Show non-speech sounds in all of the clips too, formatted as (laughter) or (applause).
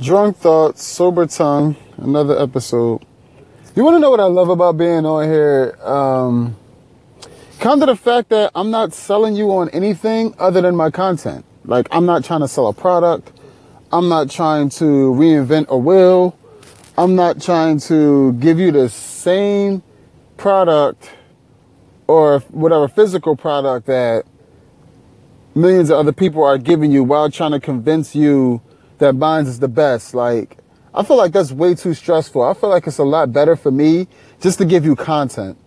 Drunk Thoughts, Sober Tongue, another episode. You want to know what I love about being on here? Um, kind of the fact that I'm not selling you on anything other than my content. Like, I'm not trying to sell a product. I'm not trying to reinvent a wheel. I'm not trying to give you the same product or whatever physical product that millions of other people are giving you while trying to convince you that mine is the best. Like, I feel like that's way too stressful. I feel like it's a lot better for me just to give you content,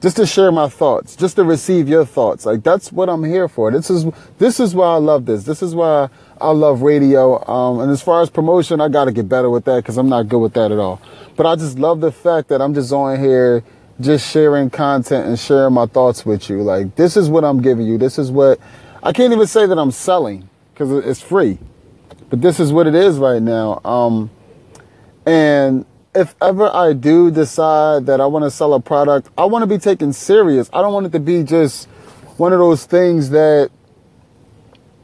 just to share my thoughts, just to receive your thoughts. Like, that's what I'm here for. This is, this is why I love this. This is why I love radio. Um, and as far as promotion, I got to get better with that because I'm not good with that at all. But I just love the fact that I'm just on here just sharing content and sharing my thoughts with you. Like, this is what I'm giving you. This is what I can't even say that I'm selling because it's free but this is what it is right now. Um, and if ever I do decide that I want to sell a product, I want to be taken serious. I don't want it to be just one of those things that,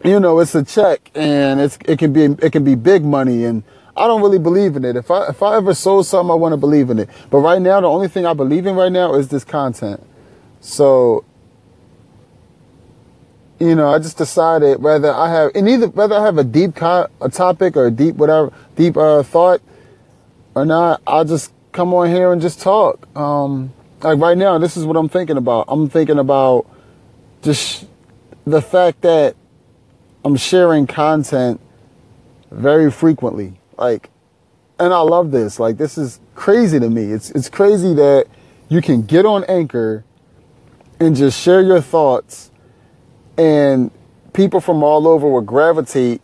you know, it's a check and it's, it can be, it can be big money and I don't really believe in it. If I, if I ever sold something, I want to believe in it. But right now, the only thing I believe in right now is this content. So you know, I just decided whether I have, and either whether I have a deep co- a topic or a deep whatever, deep uh, thought or not, I'll just come on here and just talk. Um, like right now, this is what I'm thinking about. I'm thinking about just the fact that I'm sharing content very frequently. Like, and I love this. Like, this is crazy to me. It's, it's crazy that you can get on Anchor and just share your thoughts and people from all over will gravitate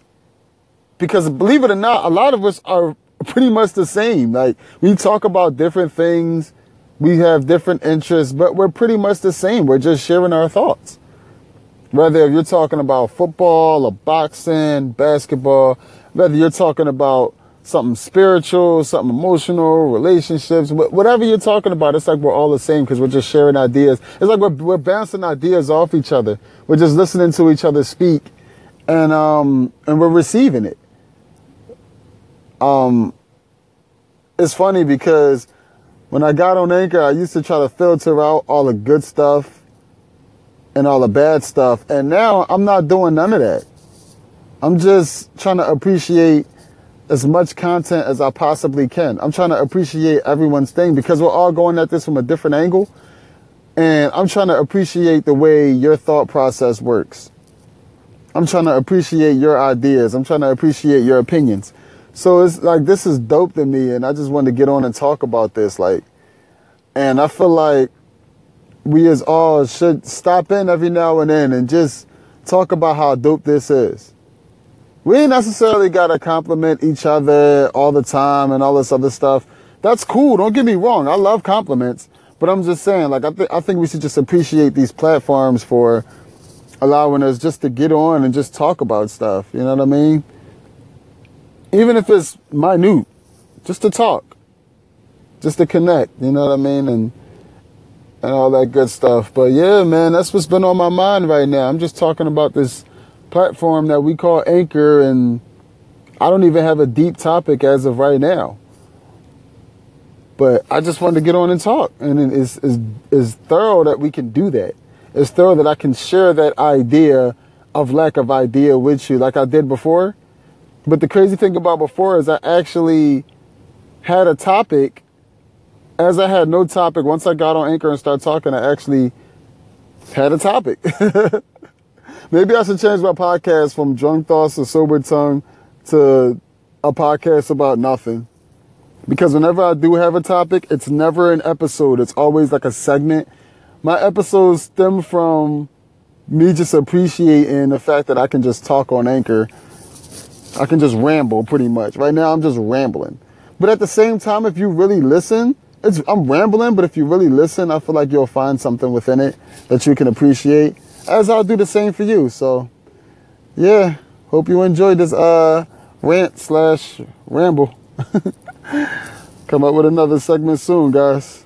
because believe it or not, a lot of us are (laughs) pretty much the same. Like we talk about different things, we have different interests, but we're pretty much the same. We're just sharing our thoughts. Whether you're talking about football or boxing, basketball, whether you're talking about something spiritual, something emotional, relationships, whatever you're talking about, it's like we're all the same because we're just sharing ideas. It's like we're, we're bouncing ideas off each other. We're just listening to each other speak and, um, and we're receiving it. Um, it's funny because when I got on Anchor, I used to try to filter out all the good stuff and all the bad stuff. And now I'm not doing none of that. I'm just trying to appreciate as much content as I possibly can. I'm trying to appreciate everyone's thing because we're all going at this from a different angle. And I'm trying to appreciate the way your thought process works. I'm trying to appreciate your ideas. I'm trying to appreciate your opinions. So it's like, this is dope to me. And I just wanted to get on and talk about this. Like, and I feel like we as all should stop in every now and then and just talk about how dope this is we ain't necessarily got to compliment each other all the time and all this other stuff. That's cool. Don't get me wrong. I love compliments, but I'm just saying, like, I think, I think we should just appreciate these platforms for allowing us just to get on and just talk about stuff. You know what I mean? Even if it's minute, just to talk, just to connect. You know what I mean? And, and all that good stuff. But yeah, man, that's what's been on my mind right now. I'm just talking about this platform that we call Anchor, and I don't even have a deep topic as of right now. But I just wanted to get on and talk, and it's, it's, it's thorough that we can do that. It's thorough that I can share that idea of lack of idea with you, like I did before. But the crazy thing about before is I actually had a topic. As I had no topic, once I got on Anchor and started talking, I actually had a topic. (laughs) Maybe I should change my podcast from Drunk Thoughts to Sober Tongue to a podcast about nothing. Because whenever I do have a topic, it's never an episode. It's always like a segment. My episodes stem from me just appreciating the fact that I can just talk on Anchor. I can just ramble pretty much. Right now I'm just rambling. But at the same time, if you really listen, I'm rambling, but if you really listen, I feel like you'll find something within it that you can appreciate as I'll do the same for you. So, yeah, hope you enjoyed this uh, rant slash ramble. (laughs) Come up with another segment soon, guys.